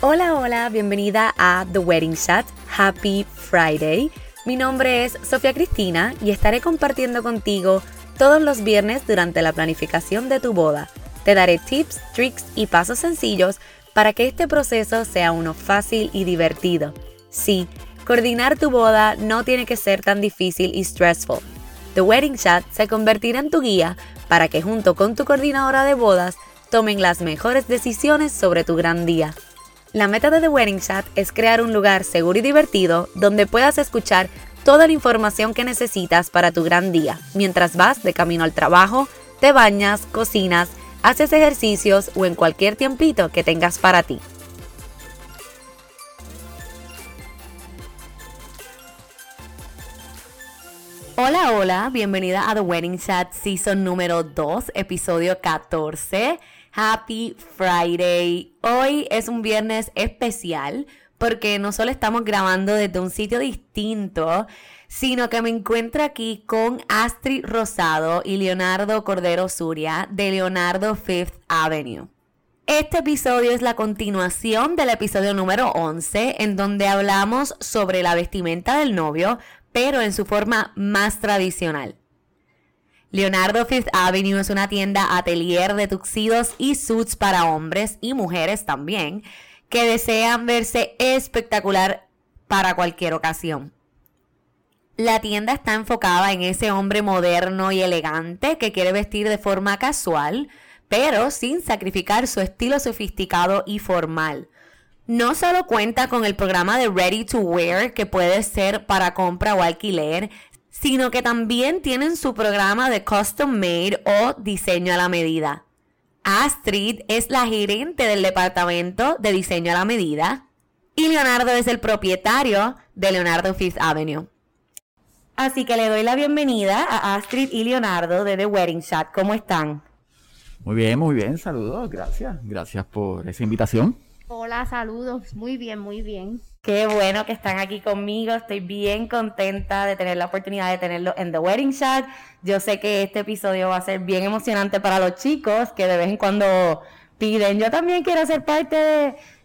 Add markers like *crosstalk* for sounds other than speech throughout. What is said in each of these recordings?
Hola, hola, bienvenida a The Wedding Chat. Happy Friday. Mi nombre es Sofía Cristina y estaré compartiendo contigo todos los viernes durante la planificación de tu boda. Te daré tips, tricks y pasos sencillos para que este proceso sea uno fácil y divertido. Sí, coordinar tu boda no tiene que ser tan difícil y stressful. The Wedding Chat se convertirá en tu guía para que junto con tu coordinadora de bodas tomen las mejores decisiones sobre tu gran día. La meta de The Wedding Chat es crear un lugar seguro y divertido donde puedas escuchar toda la información que necesitas para tu gran día, mientras vas de camino al trabajo, te bañas, cocinas, haces ejercicios o en cualquier tiempito que tengas para ti. Hola, hola, bienvenida a The Wedding Chat Season número 2, episodio 14. Happy Friday. Hoy es un viernes especial porque no solo estamos grabando desde un sitio distinto, sino que me encuentro aquí con Astrid Rosado y Leonardo Cordero Suria de Leonardo Fifth Avenue. Este episodio es la continuación del episodio número 11, en donde hablamos sobre la vestimenta del novio, pero en su forma más tradicional. Leonardo Fifth Avenue es una tienda atelier de tuxidos y suits para hombres y mujeres también que desean verse espectacular para cualquier ocasión. La tienda está enfocada en ese hombre moderno y elegante que quiere vestir de forma casual, pero sin sacrificar su estilo sofisticado y formal. No solo cuenta con el programa de Ready to Wear, que puede ser para compra o alquiler, sino que también tienen su programa de Custom Made o diseño a la medida. Astrid es la gerente del departamento de diseño a la medida y Leonardo es el propietario de Leonardo Fifth Avenue. Así que le doy la bienvenida a Astrid y Leonardo de The Wedding Shot. ¿Cómo están? Muy bien, muy bien, saludos, gracias. Gracias por esa invitación. Hola, saludos, muy bien, muy bien. Qué bueno que están aquí conmigo. Estoy bien contenta de tener la oportunidad de tenerlo en The Wedding Shot. Yo sé que este episodio va a ser bien emocionante para los chicos que de vez en cuando piden. Yo también quiero ser parte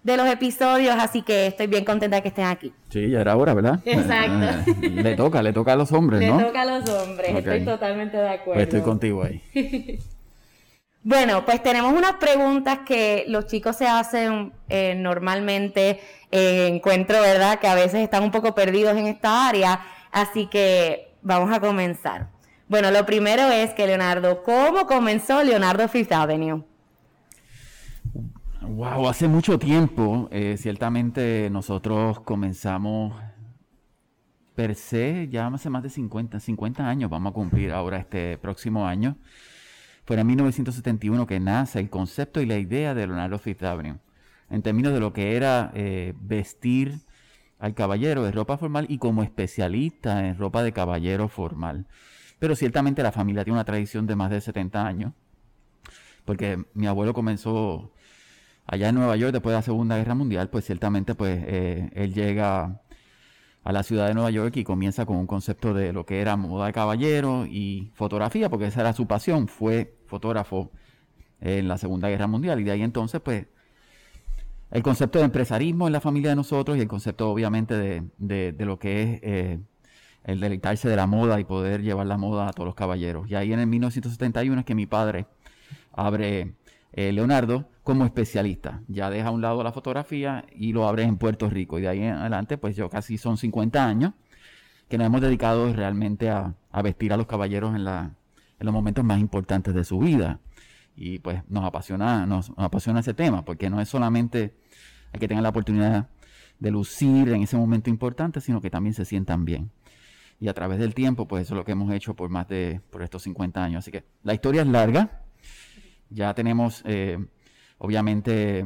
de, los episodios, así que estoy bien contenta de que estén aquí. Sí, ya era hora, ¿verdad? Exacto. Eh, *laughs* le toca, le toca a los hombres, ¿no? Le toca a los hombres, estoy totalmente de acuerdo. Pues estoy contigo ahí. *laughs* Bueno, pues tenemos unas preguntas que los chicos se hacen eh, normalmente. Eh, encuentro, ¿verdad?, que a veces están un poco perdidos en esta área. Así que vamos a comenzar. Bueno, lo primero es que Leonardo, ¿cómo comenzó Leonardo Fifth Avenue? Wow, hace mucho tiempo, eh, ciertamente nosotros comenzamos per se, ya hace más de 50, 50 años, vamos a cumplir ahora este próximo año. Fue en 1971 que nace el concepto y la idea de Leonardo Avenue, en términos de lo que era eh, vestir al caballero de ropa formal y como especialista en ropa de caballero formal. Pero ciertamente la familia tiene una tradición de más de 70 años, porque mi abuelo comenzó allá en Nueva York después de la Segunda Guerra Mundial, pues ciertamente pues eh, él llega a la ciudad de Nueva York y comienza con un concepto de lo que era moda de caballero y fotografía, porque esa era su pasión, fue fotógrafo en la Segunda Guerra Mundial y de ahí entonces pues el concepto de empresarismo en la familia de nosotros y el concepto obviamente de, lo que es eh, el deleitarse de la moda y poder llevar la moda a todos los caballeros. Y ahí en el 1971 es que mi padre abre eh, Leonardo como especialista. Ya deja a un lado la fotografía y lo abre en Puerto Rico. Y de ahí en adelante, pues yo casi son 50 años que nos hemos dedicado realmente a, vestir a los caballeros en los momentos más importantes de su vida. Y pues nos apasiona, nos, apasiona ese tema, porque no es solamente el que tengan la oportunidad de lucir en ese momento importante, sino que también se sientan bien. Y a través del tiempo, pues eso es lo que hemos hecho por más de por estos 50 años. Así que la historia es larga, ya tenemos, eh, obviamente,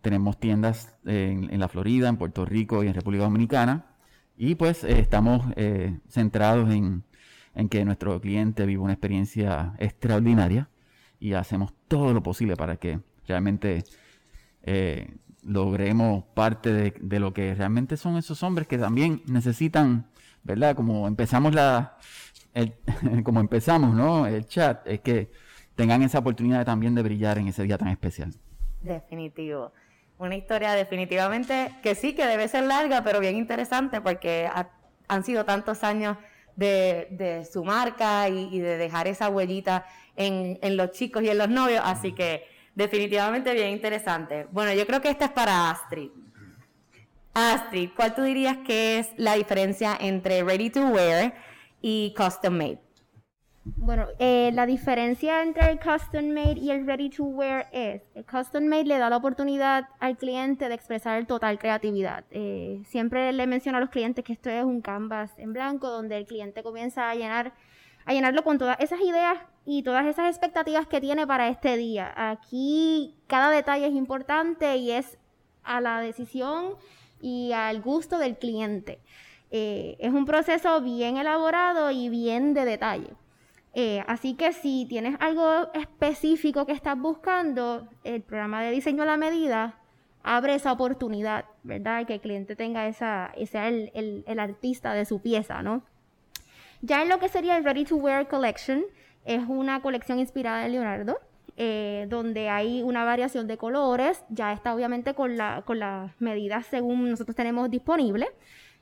tenemos tiendas en, la Florida, en Puerto Rico y en República Dominicana. Y pues eh, estamos eh, centrados en, que nuestro cliente viva una experiencia extraordinaria y hacemos todo lo posible para que realmente logremos parte de, lo que realmente son esos hombres que también necesitan, ¿verdad? Como empezamos la, *laughs* como empezamos, ¿no? El chat, es que tengan esa oportunidad también de brillar en ese día tan especial. Definitivo. Una historia definitivamente que sí, que debe ser larga, pero bien interesante porque han sido tantos años de, su marca y, de dejar esa huellita en, en los chicos y en los novios, así que definitivamente bien interesante. Bueno, yo creo que esta es para Astrid. Astrid, ¿cuál tú dirías que es la diferencia entre ready to wear y custom made? Bueno, eh, la diferencia entre el custom made y el ready to wear es, el custom made le da la oportunidad al cliente de expresar total creatividad. Eh, siempre le menciono a los clientes que esto es un canvas en blanco donde el cliente comienza a llenar, a llenarlo con todas esas ideas y todas esas expectativas que tiene para este día. Aquí cada detalle es importante y es a la decisión y al gusto del cliente. Eh, es un proceso bien elaborado y bien de detalle. Eh, así que si tienes algo específico que estás buscando, el programa de diseño a la medida abre esa oportunidad, ¿verdad? Que el cliente tenga esa, sea el, artista de su pieza, ¿no? Ya en lo que sería el Ready to Wear Collection, es una colección inspirada en Leonardo, eh, donde hay una variación de colores, ya está obviamente con, la, con las medidas según nosotros tenemos disponible,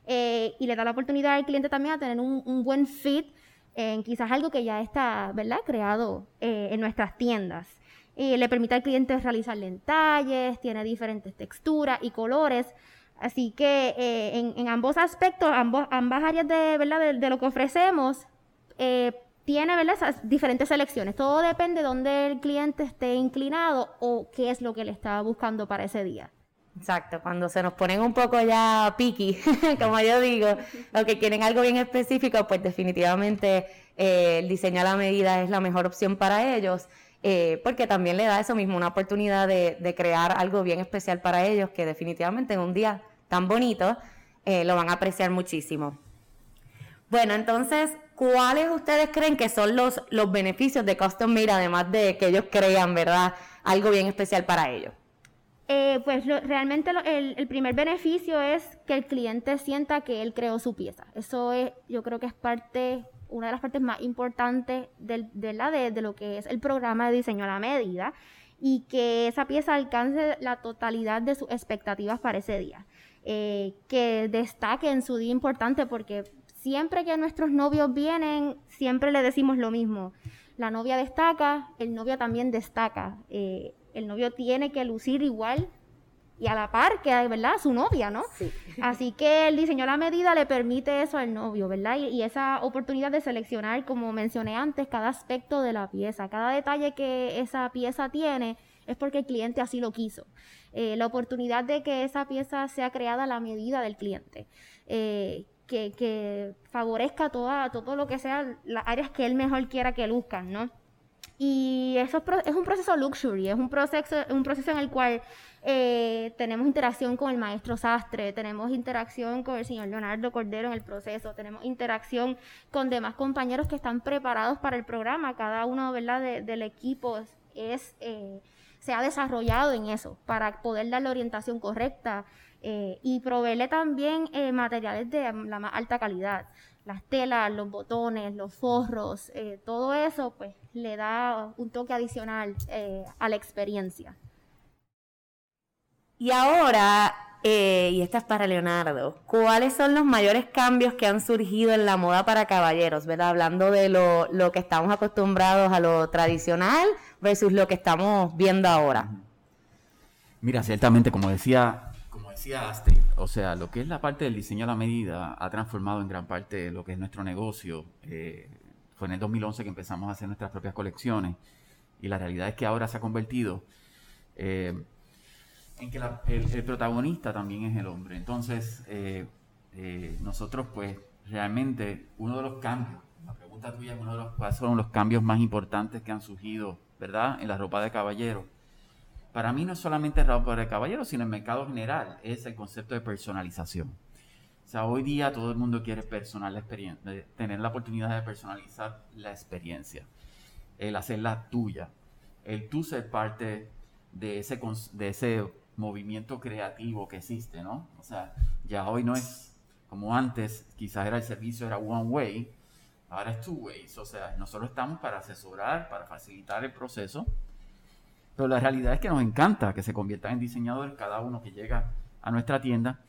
eh, y le da la oportunidad al cliente también a tener un, un buen fit en quizás algo que ya está, ¿verdad?, creado eh, en nuestras tiendas. Y le permite al cliente realizar detalles, tiene diferentes texturas y colores. Así que eh, en, ambos aspectos, ambas áreas de, ¿verdad? de, lo que ofrecemos, eh, tiene ¿verdad? diferentes selecciones. Todo depende de dónde el cliente esté inclinado o qué es lo que le está buscando para ese día. Exacto, cuando se nos ponen un poco ya picky, *laughs* como yo digo, o que quieren algo bien específico, pues definitivamente eh, el diseño a la medida es la mejor opción para ellos, eh, porque también le da eso mismo, una oportunidad de, crear algo bien especial para ellos, que definitivamente en un día tan bonito eh, lo van a apreciar muchísimo. Bueno, entonces, ¿cuáles ustedes creen que son los, los beneficios de Custom Made, además de que ellos crean, ¿verdad? Algo bien especial para ellos. Eh, pues realmente el, primer beneficio es que el cliente sienta que él creó su pieza. Eso es, yo creo que es parte, una de las partes más importantes de, la, de, lo que es el programa de diseño a la medida y que esa pieza alcance la totalidad de sus expectativas para ese día. Eh, que destaque en su día importante porque siempre que nuestros novios vienen, siempre le decimos lo mismo. La novia destaca, el novio también destaca. Eh, el novio tiene que lucir igual y a la par que, ¿verdad? Su novia, ¿no? Sí. *laughs* Así que el diseño a la medida le permite eso al novio, ¿verdad? Y, esa oportunidad de seleccionar, como mencioné antes, cada aspecto de la pieza, cada detalle que esa pieza tiene es porque el cliente así lo quiso. Eh, la oportunidad de que esa pieza sea creada a la medida del cliente. Eh, que, que, favorezca toda, todo lo que sea las áreas que él mejor quiera que luzcan, ¿no? Y eso es un proceso luxury, es un proceso, un proceso en el cual eh, tenemos interacción con el maestro sastre, tenemos interacción con el señor Leonardo Cordero en el proceso, tenemos interacción con demás compañeros que están preparados para el programa, cada uno ¿verdad? del equipo es, eh, se ha desarrollado en eso para poder dar la orientación correcta eh, y proveerle también materiales de la más alta calidad las telas, los botones, los forros, eh, todo eso pues le da un toque adicional eh, a la experiencia. Y ahora, eh, y esta es para Leonardo, ¿cuáles son los mayores cambios que han surgido en la moda para caballeros? ¿Verdad? Hablando de lo, lo que estamos acostumbrados a lo tradicional versus lo que estamos viendo ahora. Mira, ciertamente, como decía decía Astrid, o sea, lo que es la parte del diseño a la medida ha transformado en gran parte lo que es nuestro negocio. Eh, fue en el 2011 que empezamos a hacer nuestras propias colecciones y la realidad es que ahora se ha convertido eh, en que el, protagonista también es el hombre. Entonces, eh, nosotros pues realmente uno de los cambios, la pregunta tuya uno de los, cuáles son los cambios más importantes que han surgido, ¿verdad? En la ropa de caballero para mí no es solamente ropa de caballero, sino el mercado general, es el concepto de personalización. O sea, hoy día todo el mundo quiere personal experiencia, tener la oportunidad de personalizar la experiencia, el hacerla tuya, el tú ser parte de ese, de ese movimiento creativo que existe, ¿no? O sea, ya hoy no es como antes, quizás era el servicio era one way, ahora es two ways, o sea, nosotros estamos para asesorar, para facilitar el proceso, pero la realidad es que nos encanta que se conviertan en diseñadores cada uno que llega a nuestra tienda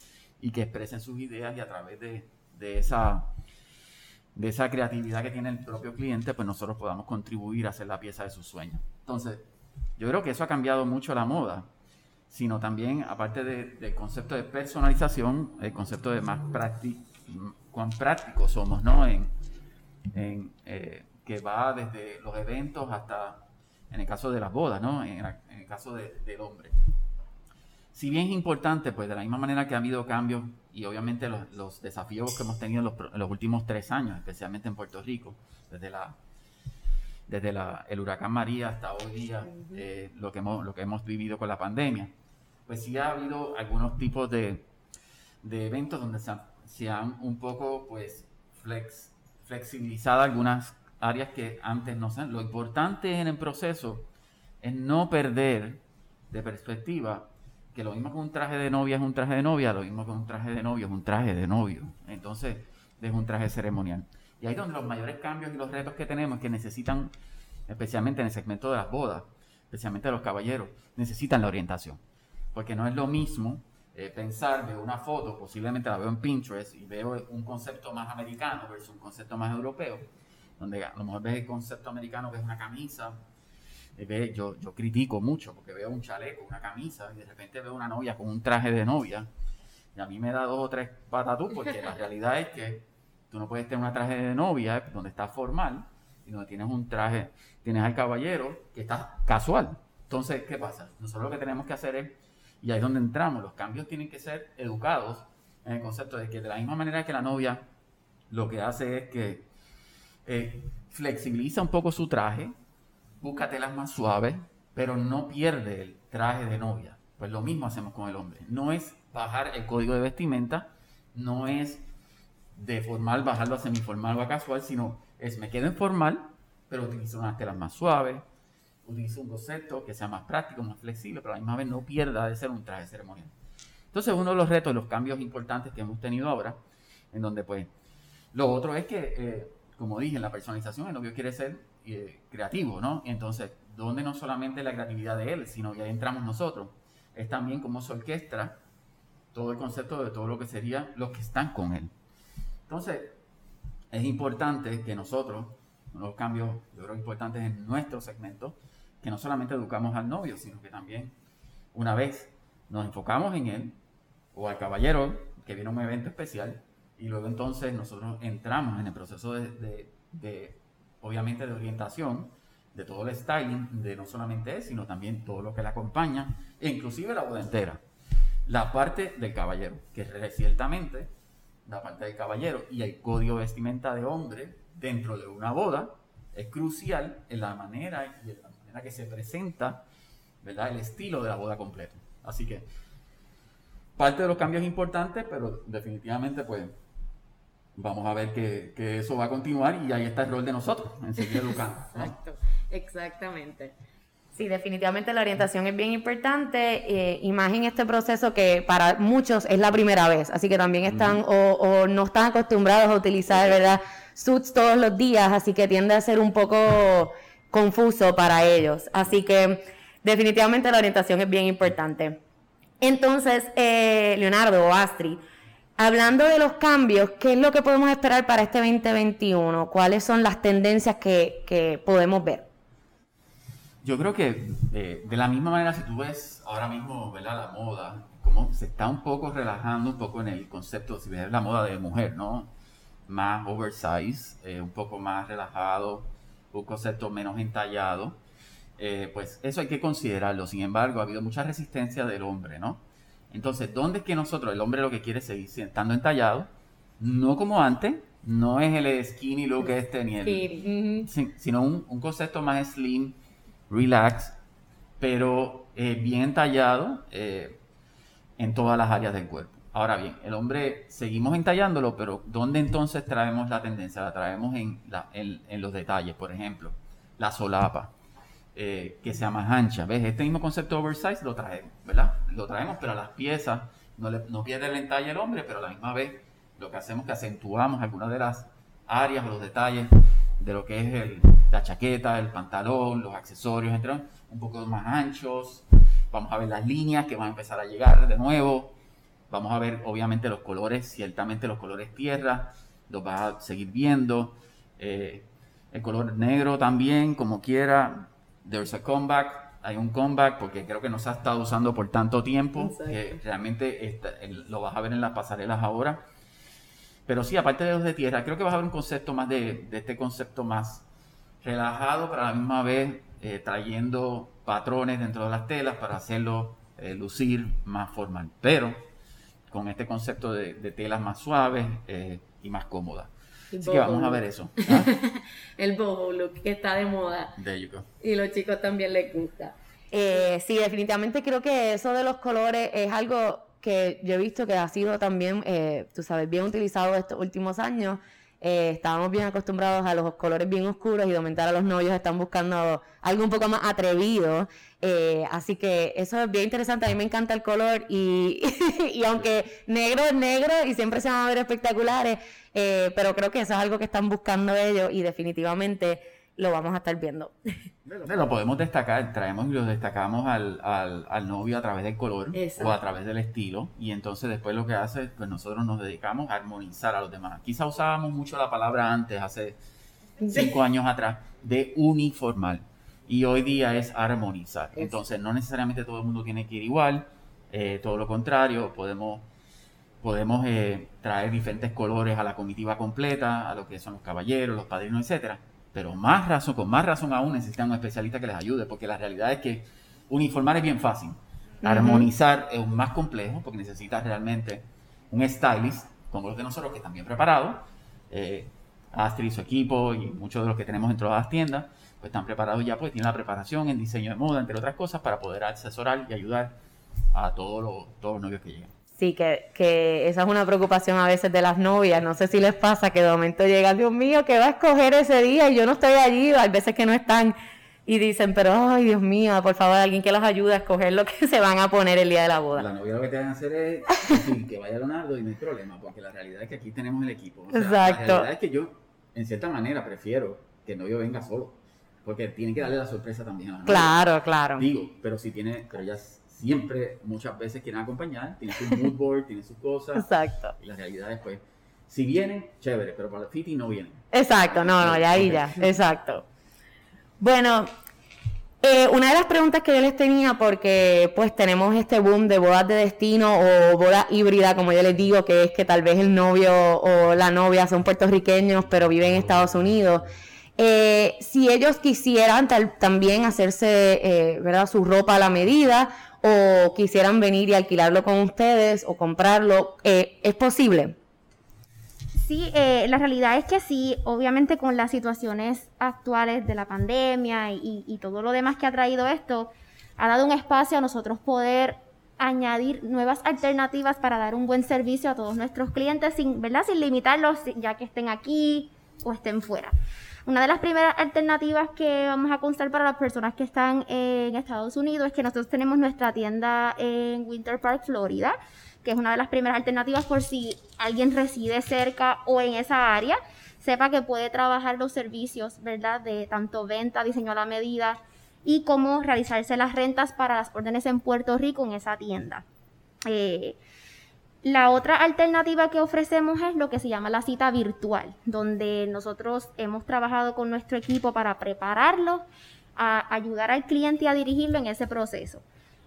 y que expresen sus ideas y a través de, de esa de esa creatividad que tiene el propio cliente, pues nosotros podamos contribuir a hacer la pieza de sus sueños. Entonces, yo creo que eso ha cambiado mucho la moda, sino también, aparte del concepto de personalización, el concepto de más práctico, cuán prácticos somos, ¿no? En, eh, que va desde los eventos hasta, en el caso de las bodas, ¿no? En, el caso del hombre. Si bien es importante, pues de la misma manera que ha habido cambios y obviamente los, desafíos que hemos tenido en los, últimos tres años, especialmente en Puerto Rico, desde la desde el huracán María hasta hoy día, eh, lo, que hemos, lo que hemos vivido con la pandemia, pues sí ha habido algunos tipos de, eventos donde se han, un poco pues flex, flexibilizado algunas áreas que antes no se Lo importante en el proceso es no perder de perspectiva que lo mismo que un traje de novia es un traje de novia, lo mismo que un traje de novio es un traje de novio. Entonces, es un traje ceremonial. Y ahí donde los mayores cambios y los retos que tenemos, que necesitan, especialmente en el segmento de las bodas, especialmente los caballeros, necesitan la orientación. Porque no es lo mismo eh, pensar, veo una foto, posiblemente la veo en Pinterest y veo un concepto más americano versus un concepto más europeo, donde a lo mejor ves el concepto americano que es una camisa, yo, yo critico mucho porque veo un chaleco, una camisa y de repente veo una novia con un traje de novia y a mí me da dos o tres patatús porque la *laughs* realidad es que tú no puedes tener un traje de novia donde está formal y donde tienes un traje, tienes al caballero que está casual. Entonces, ¿qué pasa? Nosotros lo que tenemos que hacer es, y ahí es donde entramos, los cambios tienen que ser educados en el concepto de que de la misma manera que la novia lo que hace es que eh, flexibiliza un poco su traje, busca telas más suaves, pero no pierde el traje de novia. Pues lo mismo hacemos con el hombre. No es bajar el código de vestimenta, no es de formal bajarlo a semiformal o a casual, sino es me quedo en formal, pero utilizo unas telas más suaves, utilizo un concepto que sea más práctico, más flexible, pero a la misma vez no pierda de ser un traje ceremonial. Entonces uno de los retos, los cambios importantes que hemos tenido ahora, en donde pues lo otro es que, eh, como dije, en la personalización el novio quiere ser eh, creativo, ¿no? Entonces, donde no solamente la creatividad de él, sino ahí entramos nosotros, es también cómo se orquestra todo el concepto de todo lo que sería los que están con él. Entonces, es importante que nosotros, los cambios, yo creo importantes en nuestro segmento, que no solamente educamos al novio, sino que también una vez nos enfocamos en él o al caballero que viene a un evento especial y luego entonces nosotros entramos en el proceso de obviamente de orientación, de todo el styling, de no solamente él, sino también todo lo que le acompaña, e inclusive la boda entera. La parte del caballero, que ciertamente la parte del caballero y el código vestimenta de hombre dentro de una boda es crucial en la manera y en la manera que se presenta ¿verdad? el estilo de la boda completa. Así que parte de los cambios importantes, pero definitivamente pues vamos a ver que, eso va a continuar y ahí está el rol de nosotros, en seguir educando. Exacto, exactamente. Sí, definitivamente la orientación es bien importante. Eh, este proceso que para muchos es la primera vez, así que también están o, no están acostumbrados a utilizar, ¿verdad? Suits todos los días, así que tiende a ser un poco confuso para ellos. Así que definitivamente la orientación es bien importante. Entonces, eh, Leonardo o Astrid, Hablando de los cambios, ¿qué es lo que podemos esperar para este 2021? ¿Cuáles son las tendencias que, podemos ver? Yo creo que eh, de la misma manera, si tú ves ahora mismo ¿verdad? la moda, como se está un poco relajando un poco en el concepto, si ves la moda de mujer, ¿no? Más oversize, eh, un poco más relajado, un concepto menos entallado, eh, pues eso hay que considerarlo. Sin embargo, ha habido mucha resistencia del hombre, ¿no? Entonces, ¿dónde es que nosotros, el hombre lo que quiere es seguir estando entallado? No como antes, no es el skinny look este ni el... sino un, concepto más slim, relax, pero eh, bien entallado eh, en todas las áreas del cuerpo. Ahora bien, el hombre seguimos entallándolo, pero ¿dónde entonces traemos la tendencia? La traemos en, en los detalles, por ejemplo, la solapa, eh, que sea más ancha. ¿Ves? Este mismo concepto oversize lo traemos, ¿verdad? Lo traemos, pero las piezas no, le, no pierde el entalle el hombre, pero a la misma vez lo que hacemos es que acentuamos algunas de las áreas o los detalles de lo que es la chaqueta, el pantalón, los accesorios, entre un poco más anchos. Vamos a ver las líneas que van a empezar a llegar de nuevo. Vamos a ver, obviamente, los colores, ciertamente los colores tierra, los vas a seguir viendo. Eh, el color negro también, como quiera. There's a comeback. Hay un comeback porque creo que no se ha estado usando por tanto tiempo. que realmente lo vas a ver en las pasarelas ahora. Pero sí, aparte de los de tierra, creo que vas a ver un concepto más de, de este concepto más relajado, pero a la misma vez eh, trayendo patrones dentro de las telas para hacerlo eh, lucir más formal. Pero con este concepto de, telas más suaves eh, y más cómodas. Así que vamos a ver eso. *laughs* ¿ah? el boho look que está de moda. Y los chicos también les gusta. sí, definitivamente creo que eso de los colores es algo que yo he visto que ha sido también, eh, tú sabes, bien utilizado estos últimos años. Eh, estábamos bien acostumbrados a los colores bien oscuros y de aumentar a los novios están buscando algo un poco más atrevido. Eh, así que eso es bien interesante. A mí me encanta el color y, *laughs* y aunque negro es negro y siempre se van a ver espectaculares, pero creo que eso es algo que están buscando ellos y definitivamente lo vamos a estar viendo. *laughs* Lo podemos destacar, traemos y lo destacamos al, al, novio a través del color o a través del estilo y entonces después lo que hace, pues nosotros nos dedicamos a armonizar a los demás. Quizá usábamos mucho la palabra antes, hace cinco años atrás, de uniformar y hoy día es armonizar. Entonces no necesariamente todo el mundo tiene que ir igual, eh, todo lo contrario, podemos podemos eh, traer diferentes colores a la comitiva completa, a lo que son los caballeros, los padrinos, etcétera pero más razón, con más razón aún necesitan un especialista que les ayude, porque la realidad es que uniformar es bien fácil. Armonizar es más complejo, porque necesitas realmente un stylist, como los de nosotros, que están bien preparados. Eh, Astrid y su equipo y muchos de los que tenemos dentro de las tiendas, pues están preparados ya, pues tienen la preparación en diseño de moda, entre otras cosas, para poder asesorar y ayudar a todos los, todos los novios que llegan. Sí, que, que, esa es una preocupación a veces de las novias. No sé si les pasa que de momento llega, Dios mío, que va a escoger ese día y yo no estoy allí. Hay veces que no están y dicen, pero ay, Dios mío, por favor, alguien que los ayude a escoger lo que *laughs* se van a poner el día de la boda. La novia lo que te van a hacer es *laughs* que vaya Leonardo y no hay problema, porque la realidad es que aquí tenemos el equipo. Exacto. La realidad es que yo, en cierta manera, prefiero que el novio venga solo, porque tiene que darle la sorpresa también a la novia. Claro, claro. Digo, pero si tiene, pero ya siempre, muchas veces quieren acompañar, tienen su mood board, tienen sus cosas. Exacto. Y la realidad es, pues, si vienen, chévere, pero para el fitting no vienen. Exacto, no, no, ya ahí ya, exacto. Bueno, eh, una de las preguntas que yo les tenía, porque pues tenemos este boom de bodas de destino o boda híbrida, como yo les digo, que es que tal vez el novio o la novia son puertorriqueños, pero viven en Estados Unidos. Eh, si ellos quisieran también hacerse, eh, ¿verdad?, su ropa a la medida o quisieran venir y alquilarlo con ustedes o comprarlo, eh, ¿es posible? Sí, eh, la realidad es que sí, obviamente con las situaciones actuales de la pandemia y, todo lo demás que ha traído esto, ha dado un espacio a nosotros poder añadir nuevas alternativas para dar un buen servicio a todos nuestros clientes sin, ¿verdad? sin limitarlos ya que estén aquí o estén fuera. Una de las primeras alternativas que vamos a constar para las personas que están en Estados Unidos es que nosotros tenemos nuestra tienda en Winter Park, Florida, que es una de las primeras alternativas por si alguien reside cerca o en esa área, sepa que puede trabajar los servicios, ¿verdad? De tanto venta, diseño a la medida y cómo realizarse las rentas para las órdenes en Puerto Rico en esa tienda. Eh, la otra alternativa que ofrecemos es lo que se llama la cita virtual, donde nosotros hemos trabajado con nuestro equipo para prepararlo, ayudar al cliente a dirigirlo en ese proceso.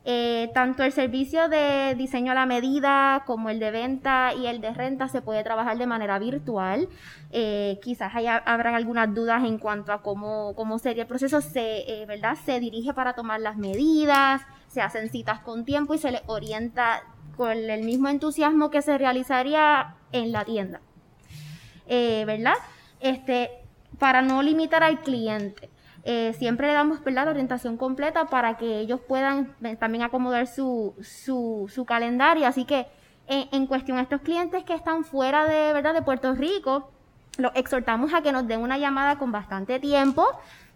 Eh, tanto el servicio de diseño a la medida como el de venta y el de renta se puede trabajar de manera virtual. Eh, quizás haya, habrán algunas dudas en cuanto a cómo, cómo sería el proceso. Se, eh, ¿verdad? se dirige para tomar las medidas, se hacen citas con tiempo y se le orienta con el mismo entusiasmo que se realizaría en la tienda. Eh, ¿Verdad? Este, para no limitar al cliente. Eh, siempre le damos la orientación completa para que ellos puedan también acomodar su, su, calendario. Así que en, en, cuestión a estos clientes que están fuera de, ¿verdad? de Puerto Rico, los exhortamos a que nos den una llamada con bastante tiempo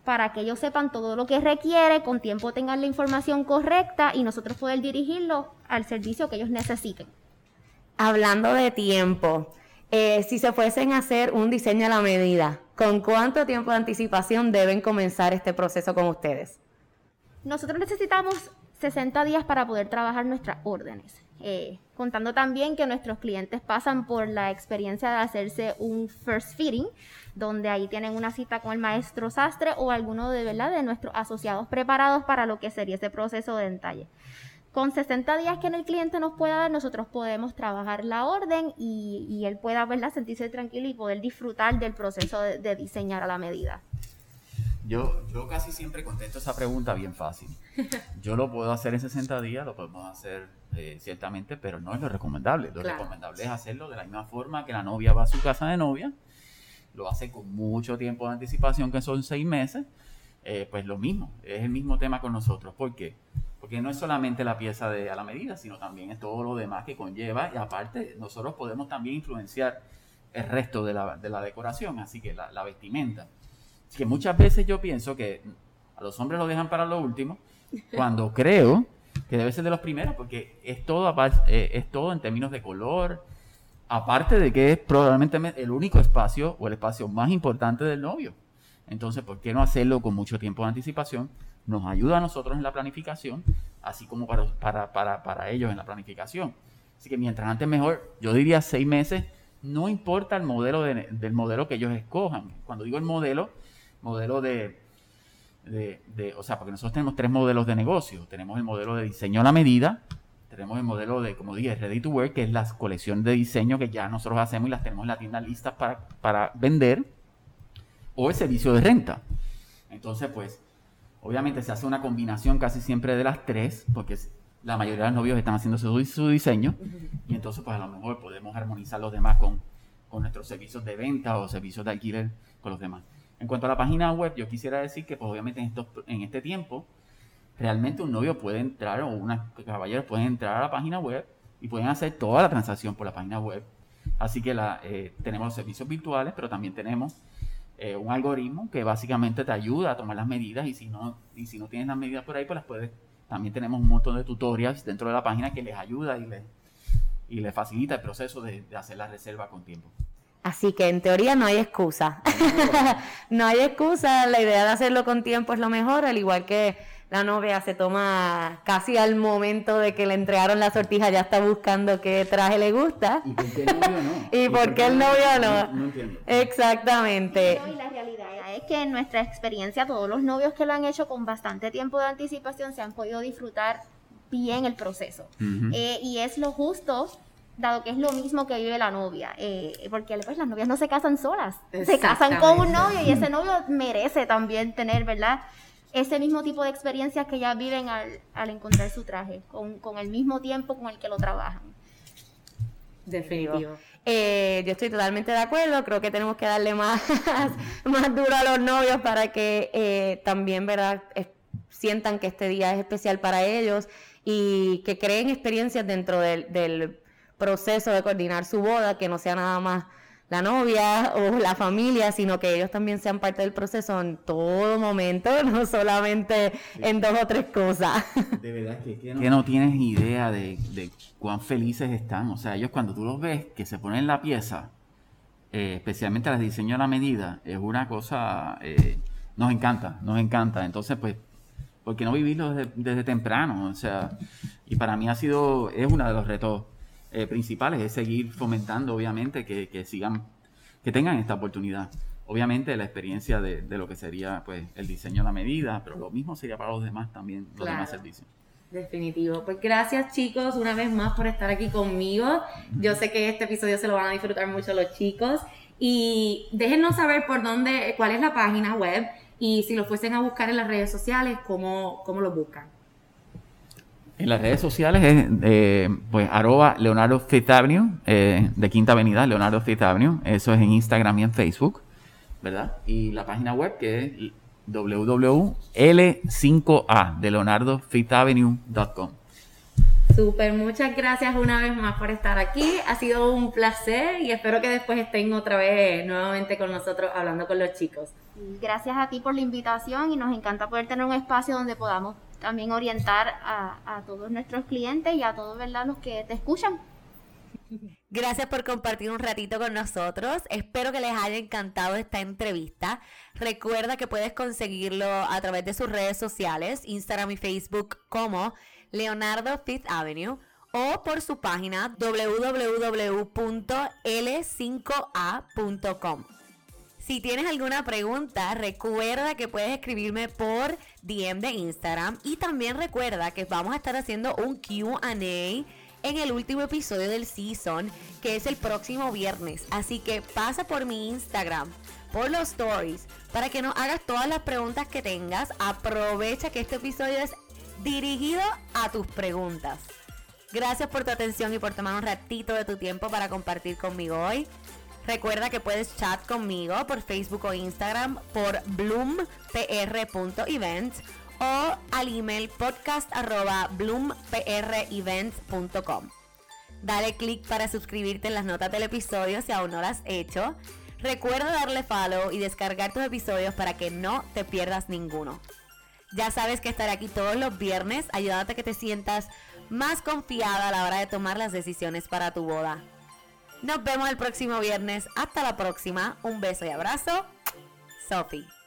para que ellos sepan todo lo que requiere, con tiempo tengan la información correcta y nosotros poder dirigirlo al servicio que ellos necesiten. Hablando de tiempo, eh, si se fuesen a hacer un diseño a la medida, ¿con cuánto tiempo de anticipación deben comenzar este proceso con ustedes? Nosotros necesitamos 60 días para poder trabajar nuestras órdenes. Eh, contando también que nuestros clientes pasan por la experiencia de hacerse un first fitting, donde ahí tienen una cita con el maestro sastre o alguno de, ¿verdad? de nuestros asociados preparados para lo que sería ese proceso de detalle. Con 60 días que el cliente nos pueda dar, nosotros podemos trabajar la orden y, él pueda ¿verdad? sentirse tranquilo y poder disfrutar del proceso de, diseñar a la medida. Yo, yo casi siempre contesto esa pregunta bien fácil. *laughs* Yo lo puedo hacer en 60 días, lo podemos hacer eh, ciertamente, pero no es lo recomendable. Lo recomendable es hacerlo de la misma forma que la novia va a su casa de novia, lo hace con mucho tiempo de anticipación, que son seis meses, eh, pues lo mismo, es el mismo tema con nosotros. ¿Por qué? Porque no es solamente la pieza de a la medida, sino también es todo lo demás que conlleva y aparte nosotros podemos también influenciar el resto de la, de la decoración, así que la, la vestimenta. Que muchas veces yo pienso que a los hombres lo dejan para lo último, cuando *laughs* creo que debe ser de los primeros, porque es todo, eh, es todo en términos de color, aparte de que es probablemente el único espacio o el espacio más importante del novio. Entonces, ¿por qué no hacerlo con mucho tiempo de anticipación? Nos ayuda a nosotros en la planificación, así como para, para, para, para ellos en la planificación. Así que mientras antes mejor, yo diría seis meses, no importa el modelo del modelo que ellos escojan. Cuando digo el modelo, modelo de, de, o sea, porque nosotros tenemos tres modelos de negocio. Tenemos el modelo de diseño a la medida, tenemos el modelo de, como dije, Ready to Wear, que es la colección de diseño que ya nosotros hacemos y las tenemos en la tienda listas para, para vender, o el servicio de renta. Entonces, pues, obviamente se hace una combinación casi siempre de las tres, porque la mayoría de los novios están haciendo su, su diseño, y entonces, pues, a lo mejor podemos armonizar los demás con, con nuestros servicios de venta o servicios de alquiler con los demás. En cuanto a la página web, yo quisiera decir que pues, obviamente en, estos, en este tiempo, realmente un novio puede entrar o una caballeros pueden entrar a la página web y pueden hacer toda la transacción por la página web. Así que eh, tenemos servicios virtuales, pero también tenemos eh, un algoritmo que básicamente te ayuda a tomar las medidas y si no, y si no tienes las medidas por ahí, pues las puedes. También tenemos un montón de tutorials dentro de la página que les ayuda y les, y les facilita el proceso de hacer la reserva con tiempo. Así que en teoría no hay excusa. *laughs* no hay excusa, la idea de hacerlo con tiempo es lo mejor, al igual que la novia se toma casi al momento de que le entregaron la sortija, ya está buscando qué traje le gusta. ¿Y por qué el novio no? *laughs* ¿Y, por qué el novio no? No, entiendo. Exactamente. y la realidad es que en nuestra experiencia, todos los novios que lo han hecho con bastante tiempo de anticipación se han podido disfrutar bien el proceso. Eh, y es lo justo dado que es lo mismo que vive la novia, eh, porque pues, las novias no se casan solas, se casan con un novio y ese novio merece también tener, ¿verdad? Ese mismo tipo de experiencias que ya viven al, encontrar su traje, con, con, el mismo tiempo con el que lo trabajan. Definitivo. Eh, yo estoy totalmente de acuerdo, creo que tenemos que darle más, *laughs* más duro a los novios para que eh, también, ¿verdad? sientan que este día es especial para ellos y que creen experiencias dentro del, del proceso de coordinar su boda, que no sea nada más la novia o la familia, sino que ellos también sean parte del proceso en todo momento, *laughs* no solamente en dos o tres cosas. De verdad que, que, no, tienes idea de, cuán felices están. O sea, ellos cuando tú los ves que se ponen la pieza, eh, especialmente las diseño a la medida, es una cosa, eh, nos encanta, nos encanta. Entonces, pues, ¿por qué no vivirlo desde, desde temprano? O sea, y para mí ha sido, es uno de los retos eh, principales es seguir fomentando, obviamente, que, que, sigan, que tengan esta oportunidad. Obviamente la experiencia de, de, lo que sería pues el diseño a la medida, pero lo mismo sería para los demás también, los demás servicios. Definitivo. Pues gracias chicos una vez más por estar aquí conmigo. Yo sé que este episodio se lo van a disfrutar mucho los chicos. Y déjenos saber por dónde, cuál es la página web y si lo fuesen a buscar en las redes sociales, cómo, cómo lo buscan. En las redes sociales es eh, pues arroba Leonardo Fifth Avenue, eh, de Quinta Avenida, Leonardo Fifth Avenue. Eso es en Instagram y en Facebook, ¿verdad? Y la página web que es www.l5a de leonardofiftavenue.com. Súper, muchas gracias una vez más por estar aquí. Ha sido un placer y espero que después estén otra vez nuevamente con nosotros hablando con los chicos. Gracias a ti por la invitación y nos encanta poder tener un espacio donde podamos también orientar a, todos nuestros clientes y a todos ¿verdad? los que te escuchan. Gracias por compartir un ratito con nosotros. Espero que les haya encantado esta entrevista. Recuerda que puedes conseguirlo a través de sus redes sociales, Instagram y Facebook como Leonardo Fifth Avenue o por su página www.l5a.com. Si tienes alguna pregunta, recuerda que puedes escribirme por DM de Instagram y también recuerda que vamos a estar haciendo un QA en el último episodio del season, que es el próximo viernes. Así que pasa por mi Instagram, por los stories, para que nos hagas todas las preguntas que tengas. Aprovecha que este episodio es dirigido a tus preguntas. Gracias por tu atención y por tomar un ratito de tu tiempo para compartir conmigo hoy. Recuerda que puedes chat conmigo por Facebook o Instagram por bloompr.events o al email podcast Dale click para suscribirte en las notas del episodio si aún no lo has hecho. Recuerda darle follow y descargar tus episodios para que no te pierdas ninguno. Ya sabes que estaré aquí todos los viernes ayudándote a que te sientas más confiada a la hora de tomar las decisiones para tu boda. Nos vemos el próximo viernes. Hasta la próxima. Un beso y abrazo. Sophie.